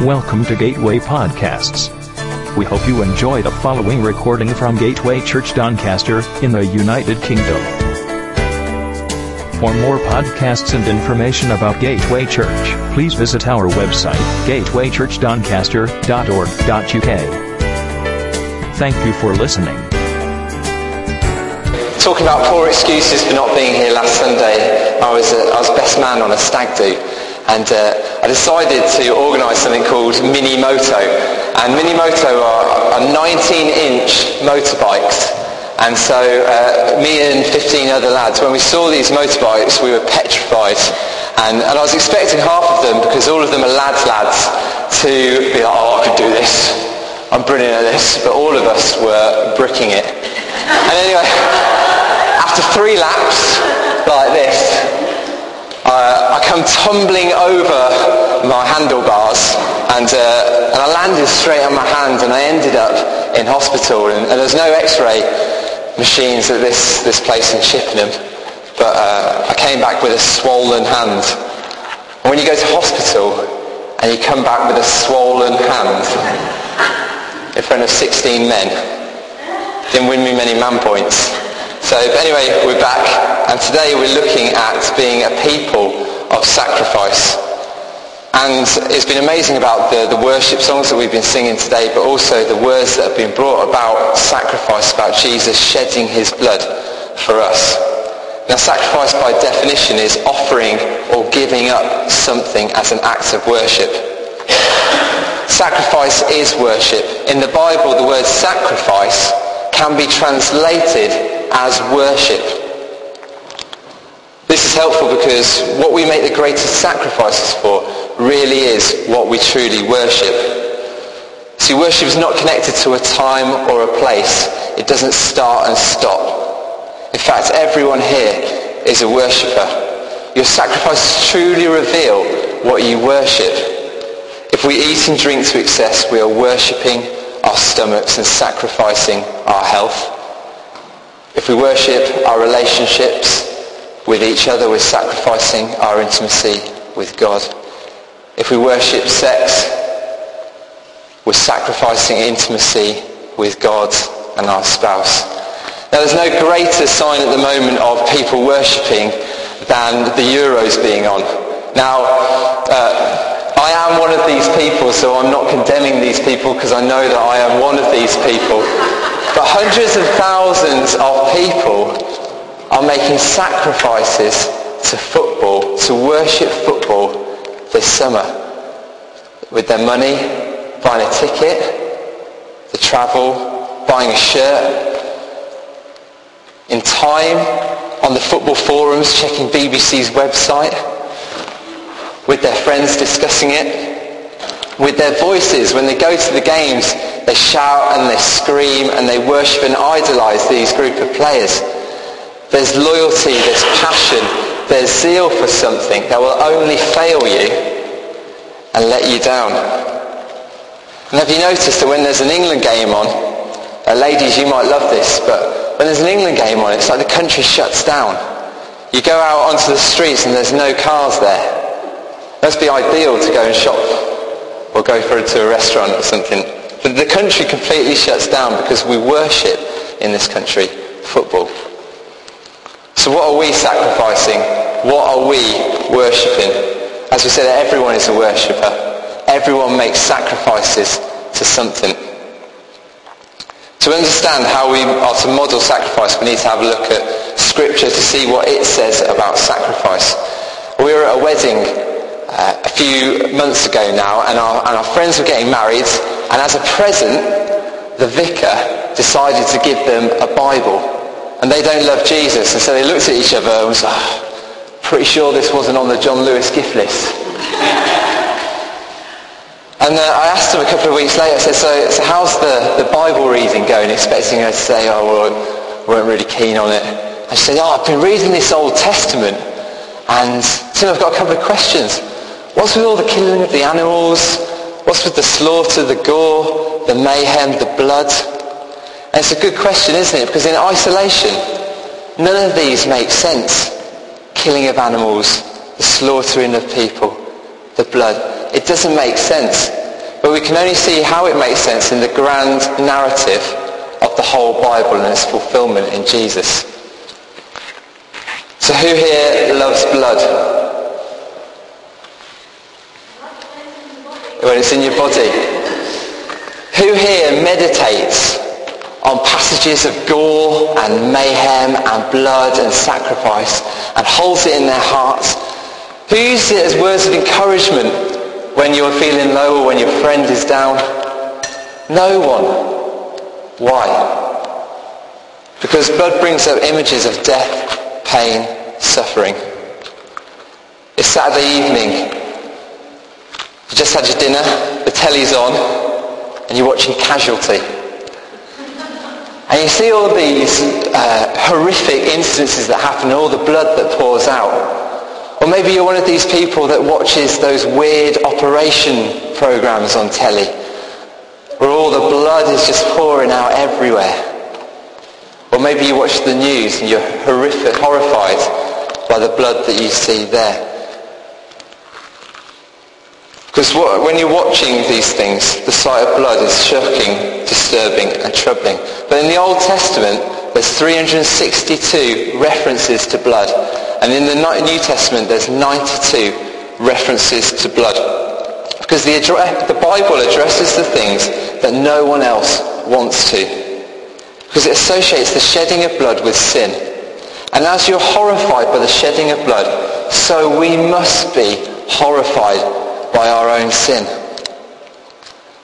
Welcome to Gateway Podcasts. We hope you enjoy the following recording from Gateway Church Doncaster in the United Kingdom. For more podcasts and information about Gateway Church, please visit our website, gatewaychurchdoncaster.org.uk. Thank you for listening. Talking about poor excuses for not being here last Sunday, I was, uh, I was best man on a stag do and uh, I decided to organise something called Mini Moto. And Mini Moto are, are 19-inch motorbikes. And so uh, me and 15 other lads, when we saw these motorbikes, we were petrified. And, and I was expecting half of them, because all of them are lads lads, to be like, oh, I could do this. I'm brilliant at this. But all of us were bricking it. And anyway, after three laps like this, uh, I come tumbling over my handlebars and, uh, and I landed straight on my hand and I ended up in hospital and, and there's no x-ray machines at this, this place in Chippenham but uh, I came back with a swollen hand. And when you go to hospital and you come back with a swollen hand in front of 16 men, didn't win me many man points. So anyway, we're back, and today we're looking at being a people of sacrifice. And it's been amazing about the, the worship songs that we've been singing today, but also the words that have been brought about sacrifice, about Jesus shedding his blood for us. Now sacrifice by definition is offering or giving up something as an act of worship. Sacrifice is worship. In the Bible, the word sacrifice can be translated as worship. This is helpful because what we make the greatest sacrifices for really is what we truly worship. See, worship is not connected to a time or a place. It doesn't start and stop. In fact, everyone here is a worshipper. Your sacrifices truly reveal what you worship. If we eat and drink to excess, we are worshipping our stomachs and sacrificing our health. If we worship our relationships with each other, we're sacrificing our intimacy with God. If we worship sex, we're sacrificing intimacy with God and our spouse. Now there's no greater sign at the moment of people worshipping than the Euros being on. Now, uh, I am one of these people, so I'm not condemning these people because I know that I am one of these people. But hundreds of thousands of people are making sacrifices to football, to worship football this summer. With their money, buying a ticket, the travel, buying a shirt. In time, on the football forums, checking BBC's website, with their friends discussing it, with their voices when they go to the games they shout and they scream and they worship and idolize these group of players. There's loyalty, there's passion, there's zeal for something that will only fail you and let you down. And have you noticed that when there's an England game on, uh, ladies, you might love this, but when there's an England game on, it's like the country shuts down. You go out onto the streets and there's no cars there. Must be ideal to go and shop or go for, to a restaurant or something. But the country completely shuts down because we worship in this country football. So what are we sacrificing? What are we worshipping? As we said, everyone is a worshipper. Everyone makes sacrifices to something. To understand how we are to model sacrifice, we need to have a look at Scripture to see what it says about sacrifice. We were at a wedding uh, a few months ago now, and our, and our friends were getting married, and as a present, the vicar decided to give them a Bible. And they don't love Jesus. And so they looked at each other and was like, oh, pretty sure this wasn't on the John Lewis gift list. and uh, I asked them a couple of weeks later, I said, so, so how's the, the Bible reading going? Expecting her to say, oh, well, weren't really keen on it. And she said, oh, I've been reading this Old Testament. And Tim, I've got a couple of questions. What's with all the killing of the animals? What's with the slaughter, the gore, the mayhem, the blood? And it's a good question, isn't it? Because in isolation, none of these make sense. Killing of animals, the slaughtering of people, the blood. It doesn't make sense. but we can only see how it makes sense in the grand narrative of the whole Bible and its fulfillment in Jesus. So who here loves blood? When it's in your body. Who here meditates on passages of gore and mayhem and blood and sacrifice and holds it in their hearts? Who uses it as words of encouragement when you're feeling low or when your friend is down? No one. Why? Because blood brings up images of death, pain, suffering. It's Saturday evening. You just had your dinner, the telly's on, and you're watching Casualty. And you see all these uh, horrific instances that happen, all the blood that pours out. Or maybe you're one of these people that watches those weird operation programs on telly, where all the blood is just pouring out everywhere. Or maybe you watch the news and you're horrific, horrified by the blood that you see there. Because when you're watching these things, the sight of blood is shocking, disturbing and troubling. But in the Old Testament, there's 362 references to blood. And in the New Testament, there's 92 references to blood. Because the, the Bible addresses the things that no one else wants to. Because it associates the shedding of blood with sin. And as you're horrified by the shedding of blood, so we must be horrified by our own sin.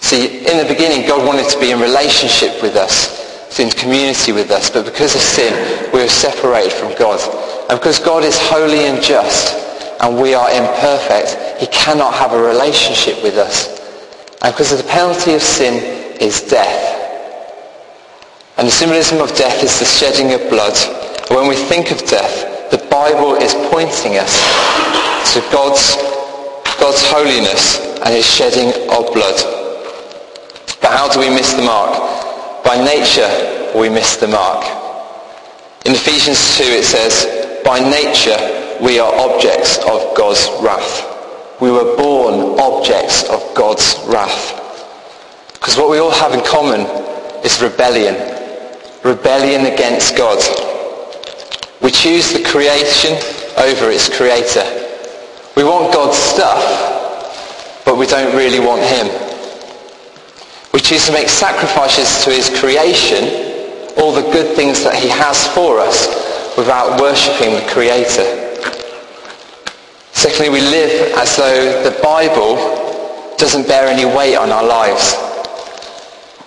See, in the beginning, God wanted to be in relationship with us, in community with us, but because of sin, we are separated from God. And because God is holy and just, and we are imperfect, he cannot have a relationship with us. And because of the penalty of sin is death. And the symbolism of death is the shedding of blood. When we think of death, the Bible is pointing us to God's God's holiness and his shedding of blood. But how do we miss the mark? By nature, we miss the mark. In Ephesians 2 it says, by nature we are objects of God's wrath. We were born objects of God's wrath. Because what we all have in common is rebellion. Rebellion against God. We choose the creation over its creator. We want God's stuff, but we don't really want him. We choose to make sacrifices to his creation, all the good things that he has for us, without worshipping the Creator. Secondly, we live as though the Bible doesn't bear any weight on our lives.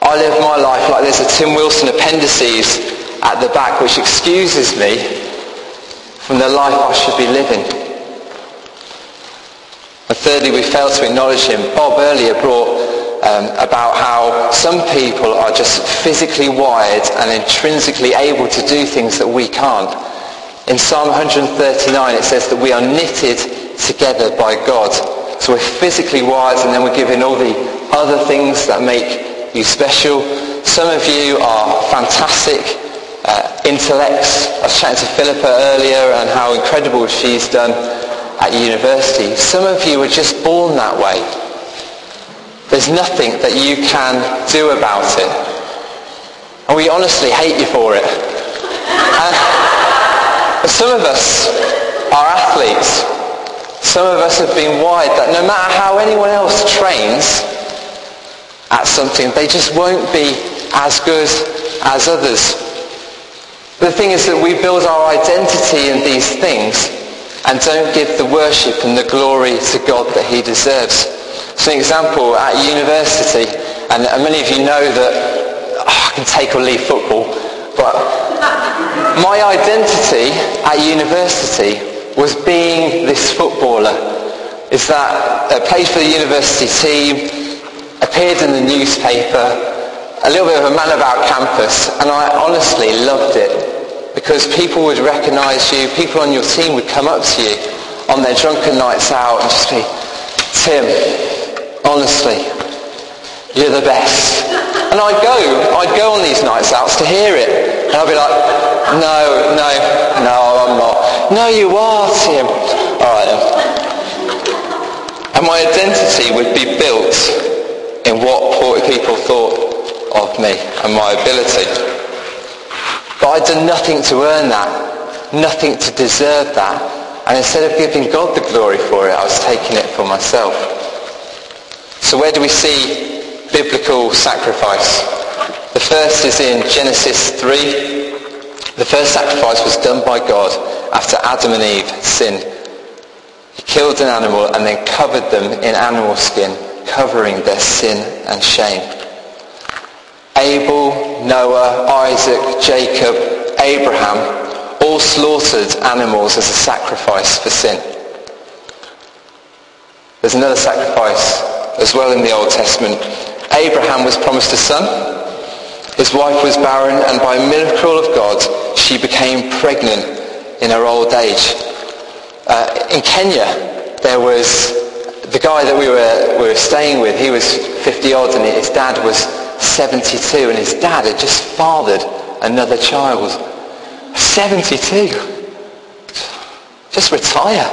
I live my life like there's a Tim Wilson appendices at the back which excuses me from the life I should be living. Thirdly, we fail to acknowledge him. Bob earlier brought um, about how some people are just physically wired and intrinsically able to do things that we can't. In Psalm 139 it says that we are knitted together by God. So we're physically wired and then we're given all the other things that make you special. Some of you are fantastic uh, intellects. I was chatting to Philippa earlier and how incredible she's done at university. Some of you were just born that way. There's nothing that you can do about it. And we honestly hate you for it. And some of us are athletes. Some of us have been wired that no matter how anyone else trains at something, they just won't be as good as others. The thing is that we build our identity in these things and don't give the worship and the glory to God that he deserves. So an example, at university, and many of you know that oh, I can take or leave football, but my identity at university was being this footballer. Is that I played for the university team, appeared in the newspaper, a little bit of a man about campus, and I honestly loved it because people would recognize you, people on your team would come up to you on their drunken nights out and just be, Tim, honestly, you're the best. And I'd go, I'd go on these nights out to hear it. And I'd be like, no, no, no, I'm not. No, you are, Tim. All right then. And my identity would be built in what poor people thought of me and my ability. But I'd done nothing to earn that, nothing to deserve that. And instead of giving God the glory for it, I was taking it for myself. So where do we see biblical sacrifice? The first is in Genesis 3. The first sacrifice was done by God after Adam and Eve sinned. He killed an animal and then covered them in animal skin, covering their sin and shame. Abel, Noah, Isaac, Jacob, Abraham all slaughtered animals as a sacrifice for sin. There's another sacrifice as well in the Old Testament. Abraham was promised a son. His wife was barren and by a miracle of God she became pregnant in her old age. Uh, in Kenya there was the guy that we were, we were staying with, he was 50 odd and his dad was 72 and his dad had just fathered another child. 72. Just retire.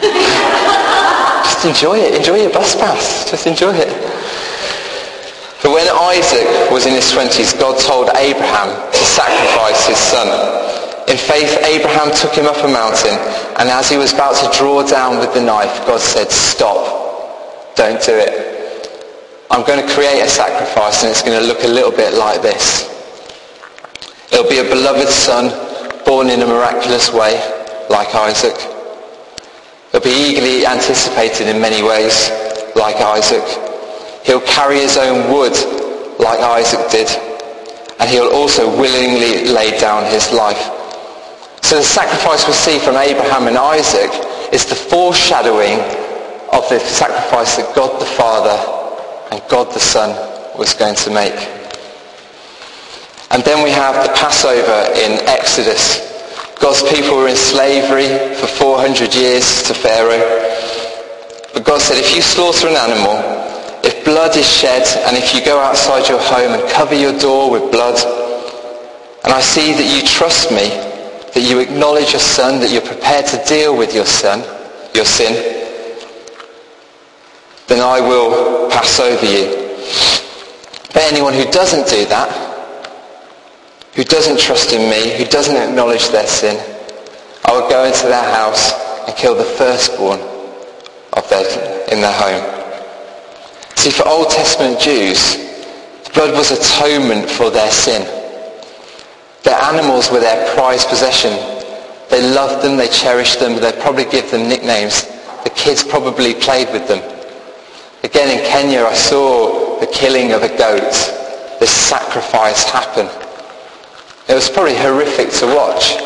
just enjoy it. Enjoy your bus pass. Just enjoy it. But when Isaac was in his 20s, God told Abraham to sacrifice his son. In faith, Abraham took him up a mountain, and as he was about to draw down with the knife, God said, stop. Don't do it. I'm going to create a sacrifice, and it's going to look a little bit like this. It'll be a beloved son, born in a miraculous way, like Isaac. It'll be eagerly anticipated in many ways, like Isaac. He'll carry his own wood, like Isaac did. And he'll also willingly lay down his life. So the sacrifice we see from Abraham and Isaac is the foreshadowing of the sacrifice that God the Father God the Son was going to make. And then we have the Passover in Exodus. God's people were in slavery for 400 years to Pharaoh. But God said, if you slaughter an animal, if blood is shed, and if you go outside your home and cover your door with blood, and I see that you trust me, that you acknowledge your son, that you're prepared to deal with your son, your sin, then I will pass over you. But anyone who doesn't do that, who doesn't trust in me, who doesn't acknowledge their sin, I will go into their house and kill the firstborn of their, in their home. See, for Old Testament Jews, blood was atonement for their sin. Their animals were their prized possession. They loved them, they cherished them, they'd probably give them nicknames. The kids probably played with them. Again in Kenya I saw the killing of a goat, this sacrifice happen. It was probably horrific to watch.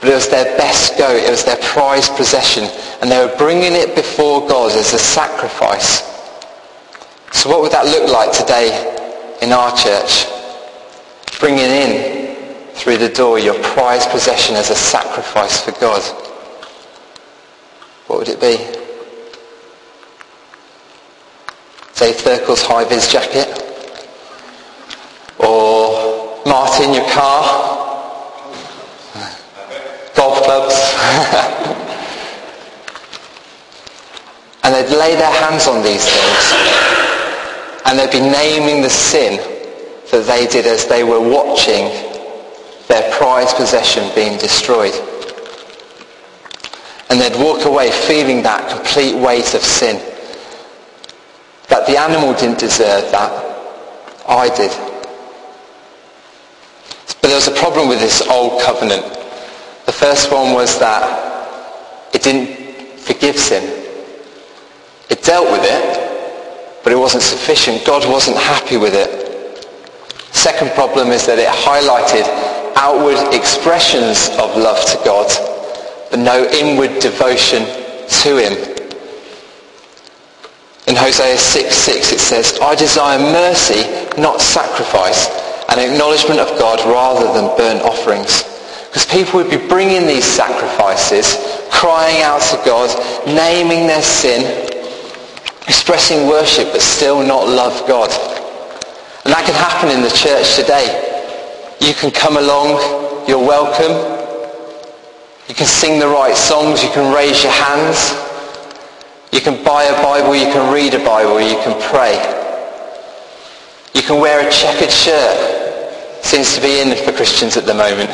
But it was their best goat. It was their prized possession. And they were bringing it before God as a sacrifice. So what would that look like today in our church? Bringing in through the door your prized possession as a sacrifice for God. What would it be? Dave Thurkel's high-vis jacket? Or Martin, your car? Golf clubs? and they'd lay their hands on these things and they'd be naming the sin that they did as they were watching their prized possession being destroyed. And they'd walk away feeling that complete weight of sin. That the animal didn't deserve that. I did. But there was a problem with this old covenant. The first one was that it didn't forgive sin. It dealt with it, but it wasn't sufficient. God wasn't happy with it. Second problem is that it highlighted outward expressions of love to God, but no inward devotion to him. In Hosea 6, 6 it says, I desire mercy, not sacrifice, an acknowledgement of God rather than burnt offerings. Because people would be bringing these sacrifices, crying out to God, naming their sin, expressing worship, but still not love God. And that can happen in the church today. You can come along, you're welcome. You can sing the right songs, you can raise your hands. You can buy a Bible, you can read a Bible, you can pray. You can wear a checkered shirt. Seems to be in for Christians at the moment.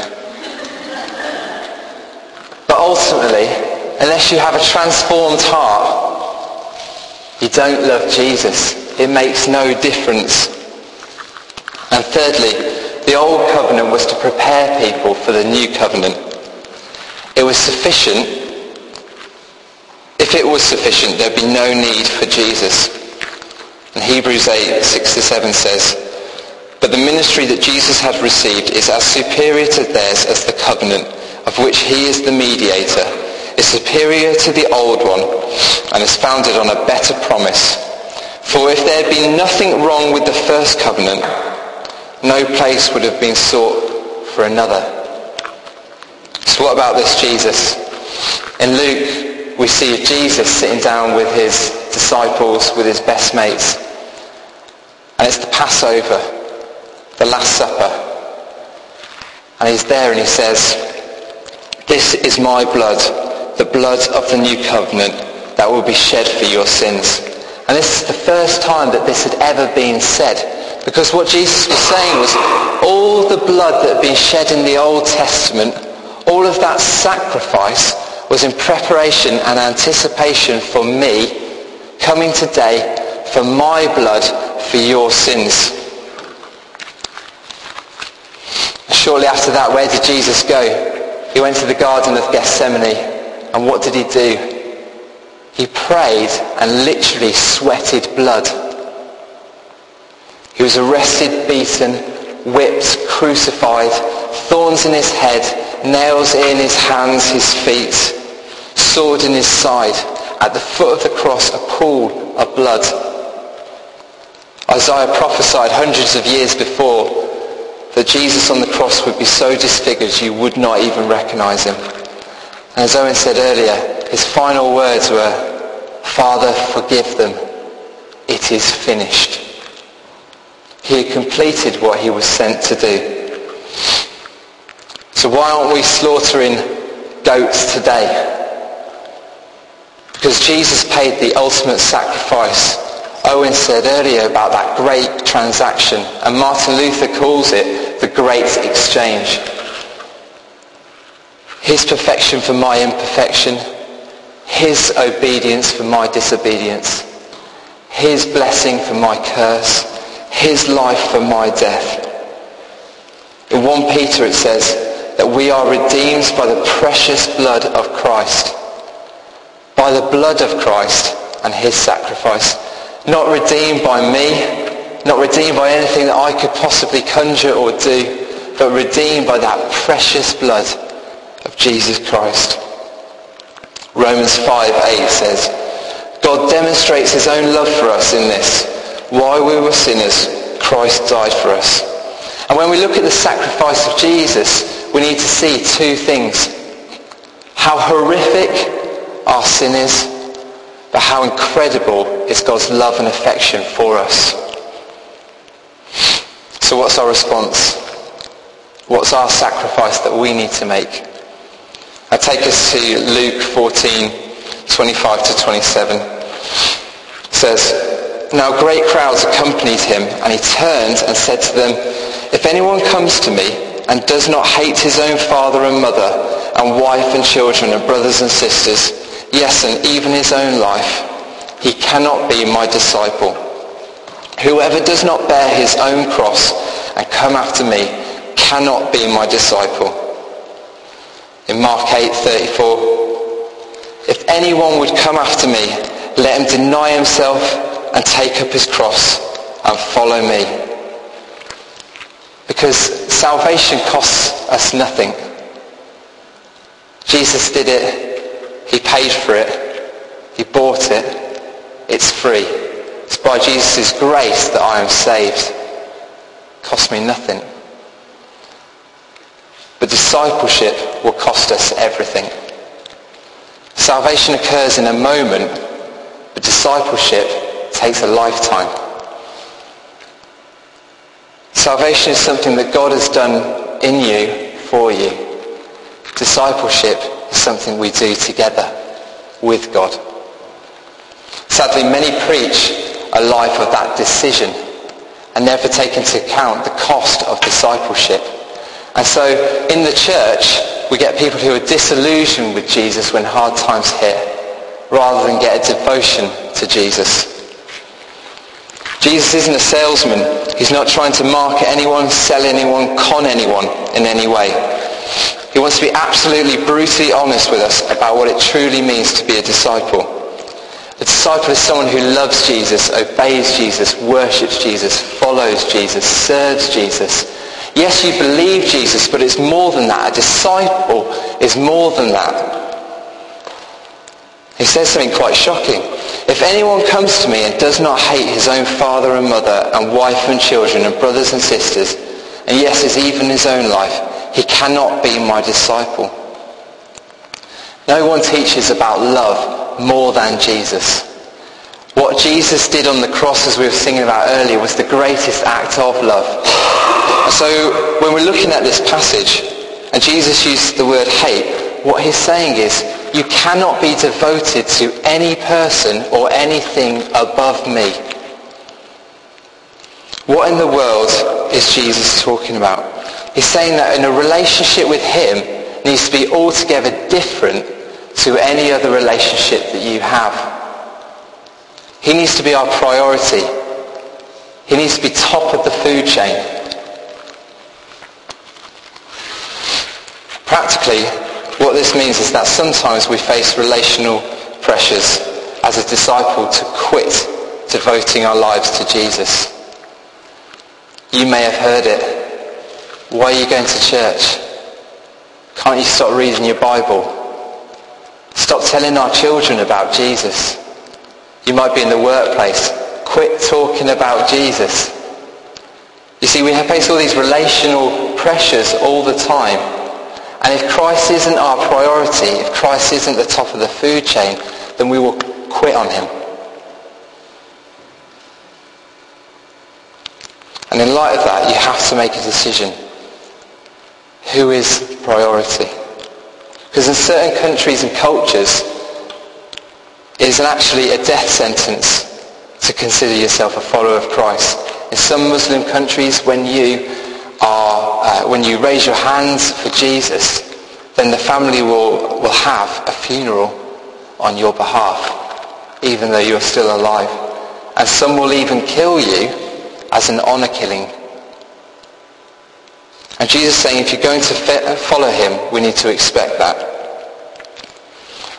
But ultimately, unless you have a transformed heart, you don't love Jesus. It makes no difference. And thirdly, the old covenant was to prepare people for the new covenant. It was sufficient. If it was sufficient, there'd be no need for Jesus. And Hebrews 8, 6 to 7 says, But the ministry that Jesus had received is as superior to theirs as the covenant, of which he is the mediator, is superior to the old one, and is founded on a better promise. For if there had been nothing wrong with the first covenant, no place would have been sought for another. So what about this Jesus? In Luke, we see Jesus sitting down with his disciples, with his best mates. And it's the Passover, the Last Supper. And he's there and he says, this is my blood, the blood of the new covenant that will be shed for your sins. And this is the first time that this had ever been said. Because what Jesus was saying was all the blood that had been shed in the Old Testament, all of that sacrifice was in preparation and anticipation for me coming today for my blood for your sins. Shortly after that, where did Jesus go? He went to the Garden of Gethsemane. And what did he do? He prayed and literally sweated blood. He was arrested, beaten, whipped, crucified, thorns in his head, nails in his hands, his feet, sword in his side. At the foot of the cross, a pool of blood. Isaiah prophesied hundreds of years before that Jesus on the cross would be so disfigured you would not even recognize him. And as Owen said earlier, his final words were, Father, forgive them. It is finished. He had completed what he was sent to do. So why aren't we slaughtering goats today? Because Jesus paid the ultimate sacrifice. Owen said earlier about that great transaction, and Martin Luther calls it the great exchange. His perfection for my imperfection, his obedience for my disobedience, his blessing for my curse, his life for my death. In 1 Peter it says that we are redeemed by the precious blood of Christ. By the blood of Christ and his sacrifice. Not redeemed by me, not redeemed by anything that I could possibly conjure or do, but redeemed by that precious blood of Jesus Christ. Romans 5, 8 says, God demonstrates his own love for us in this while we were sinners, Christ died for us. And when we look at the sacrifice of Jesus, we need to see two things. How horrific our sin is, but how incredible is God's love and affection for us. So what's our response? What's our sacrifice that we need to make? I take us to Luke 14, 25 to 27. It says, now great crowds accompanied him, and he turned and said to them, If anyone comes to me and does not hate his own father and mother, and wife and children and brothers and sisters, yes, and even his own life, he cannot be my disciple. Whoever does not bear his own cross and come after me cannot be my disciple. In Mark 8:34, if anyone would come after me, let him deny himself and take up his cross and follow me. Because salvation costs us nothing. Jesus did it. He paid for it. He bought it. It's free. It's by Jesus' grace that I am saved. It cost me nothing. But discipleship will cost us everything. Salvation occurs in a moment, but discipleship takes a lifetime. Salvation is something that God has done in you, for you. Discipleship is something we do together with God. Sadly, many preach a life of that decision and never take into account the cost of discipleship. And so in the church, we get people who are disillusioned with Jesus when hard times hit, rather than get a devotion to Jesus. Jesus isn't a salesman. He's not trying to market anyone, sell anyone, con anyone in any way. He wants to be absolutely brutally honest with us about what it truly means to be a disciple. A disciple is someone who loves Jesus, obeys Jesus, worships Jesus, follows Jesus, serves Jesus. Yes, you believe Jesus, but it's more than that. A disciple is more than that. He says something quite shocking. If anyone comes to me and does not hate his own father and mother and wife and children and brothers and sisters, and yes, even his own life, he cannot be my disciple. No one teaches about love more than Jesus. What Jesus did on the cross, as we were singing about earlier, was the greatest act of love. So when we're looking at this passage, and Jesus used the word hate, what he's saying is, you cannot be devoted to any person or anything above me. What in the world is Jesus talking about? He's saying that in a relationship with him needs to be altogether different to any other relationship that you have. He needs to be our priority. He needs to be top of the food chain. Practically, what this means is that sometimes we face relational pressures as a disciple to quit devoting our lives to Jesus. You may have heard it. Why are you going to church? Can't you stop reading your Bible? Stop telling our children about Jesus. You might be in the workplace. Quit talking about Jesus. You see, we face all these relational pressures all the time and if Christ isn't our priority, if Christ isn't the top of the food chain, then we will quit on him. And in light of that, you have to make a decision. Who is priority? Because in certain countries and cultures, it is actually a death sentence to consider yourself a follower of Christ. In some Muslim countries, when you are, uh, when you raise your hands for Jesus, then the family will, will have a funeral on your behalf, even though you're still alive. And some will even kill you as an honor killing. And Jesus is saying if you're going to uh, follow him, we need to expect that.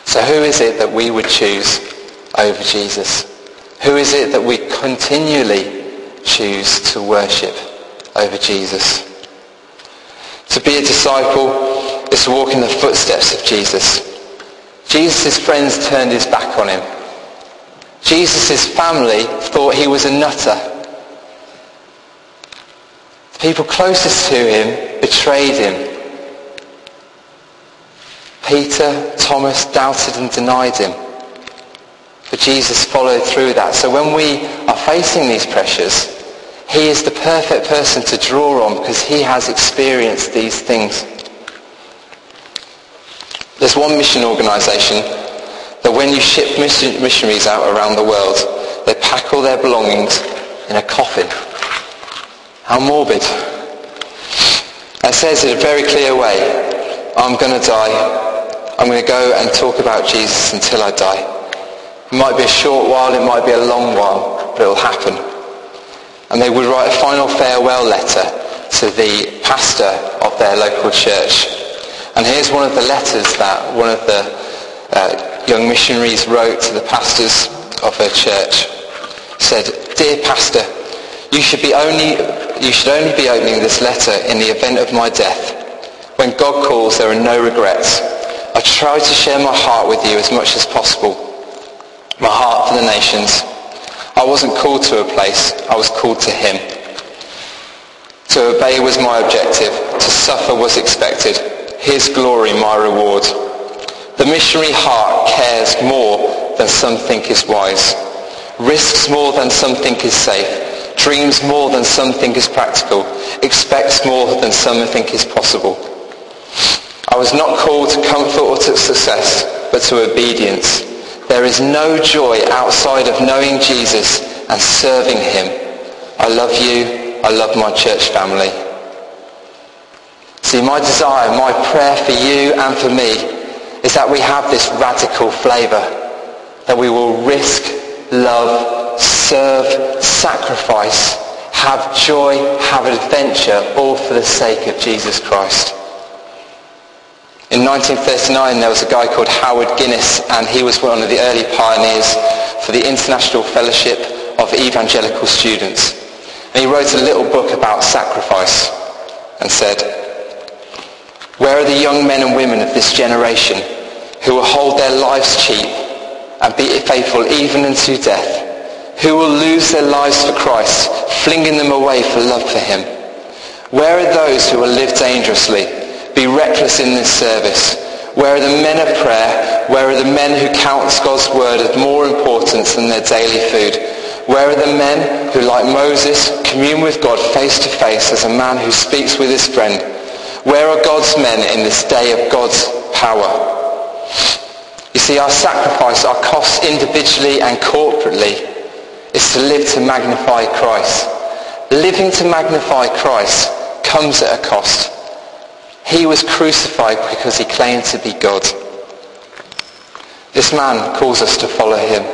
So who is it that we would choose over Jesus? Who is it that we continually choose to worship? over Jesus. To be a disciple is to walk in the footsteps of Jesus. Jesus' friends turned his back on him. Jesus' family thought he was a nutter. People closest to him betrayed him. Peter, Thomas doubted and denied him. But Jesus followed through that. So when we are facing these pressures, he is the perfect person to draw on because he has experienced these things. There's one mission organisation that when you ship missionaries out around the world, they pack all their belongings in a coffin. How morbid. It says in a very clear way, I'm going to die. I'm going to go and talk about Jesus until I die. It might be a short while, it might be a long while, but it will happen and they would write a final farewell letter to the pastor of their local church. And here's one of the letters that one of the uh, young missionaries wrote to the pastors of her church. Said, Dear pastor, you should, be only, you should only be opening this letter in the event of my death. When God calls, there are no regrets. I try to share my heart with you as much as possible. My heart for the nations I wasn't called to a place, I was called to him. To obey was my objective. To suffer was expected. His glory my reward. The missionary heart cares more than some think is wise. Risks more than some think is safe. Dreams more than some think is practical. Expects more than some think is possible. I was not called to comfort or to success, but to obedience. There is no joy outside of knowing Jesus and serving him. I love you. I love my church family. See, my desire, my prayer for you and for me is that we have this radical flavour, that we will risk, love, serve, sacrifice, have joy, have adventure, all for the sake of Jesus Christ. In 1939, there was a guy called Howard Guinness, and he was one of the early pioneers for the International Fellowship of Evangelical Students. And he wrote a little book about sacrifice and said, Where are the young men and women of this generation who will hold their lives cheap and be faithful even unto death? Who will lose their lives for Christ, flinging them away for love for him? Where are those who will live dangerously be reckless in this service? Where are the men of prayer? Where are the men who count God's word of more importance than their daily food? Where are the men who, like Moses, commune with God face to face as a man who speaks with his friend? Where are God's men in this day of God's power? You see, our sacrifice, our cost individually and corporately is to live to magnify Christ. Living to magnify Christ comes at a cost. He was crucified because he claimed to be God. This man calls us to follow him.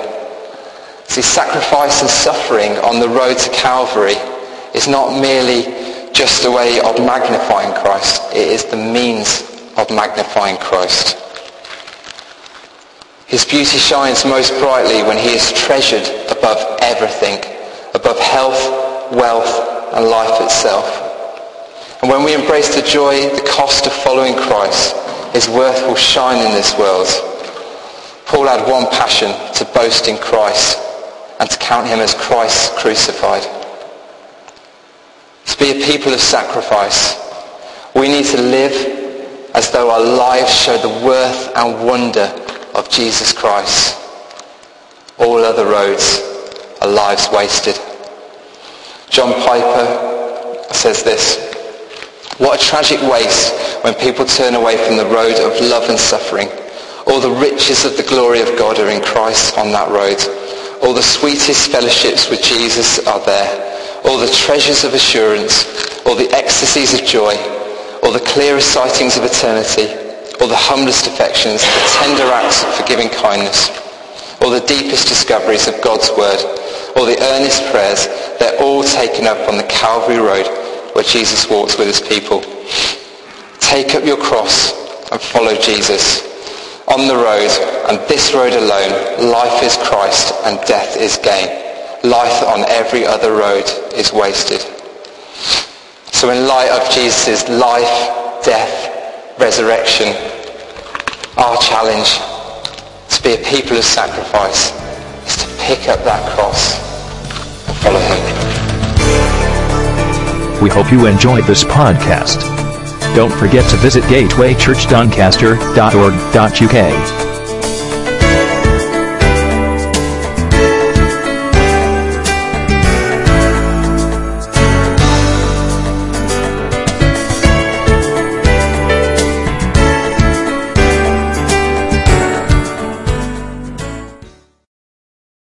See, sacrifice and suffering on the road to Calvary is not merely just a way of magnifying Christ. It is the means of magnifying Christ. His beauty shines most brightly when he is treasured above everything, above health, wealth, and life itself. And when we embrace the joy, the cost of following Christ, his worth will shine in this world. Paul had one passion, to boast in Christ and to count him as Christ crucified. To be a people of sacrifice, we need to live as though our lives show the worth and wonder of Jesus Christ. All other roads are lives wasted. John Piper says this, what a tragic waste when people turn away from the road of love and suffering. All the riches of the glory of God are in Christ on that road. All the sweetest fellowships with Jesus are there. All the treasures of assurance, all the ecstasies of joy, all the clearest sightings of eternity, all the humblest affections, the tender acts of forgiving kindness, all the deepest discoveries of God's word, all the earnest prayers, they're all taken up on the Calvary Road where Jesus walks with his people. Take up your cross and follow Jesus. On the road, and this road alone, life is Christ and death is gain. Life on every other road is wasted. So in light of Jesus' life, death, resurrection, our challenge to be a people of sacrifice is to pick up that cross and follow him. We hope you enjoyed this podcast. Don't forget to visit gatewaychurchdoncaster.org.uk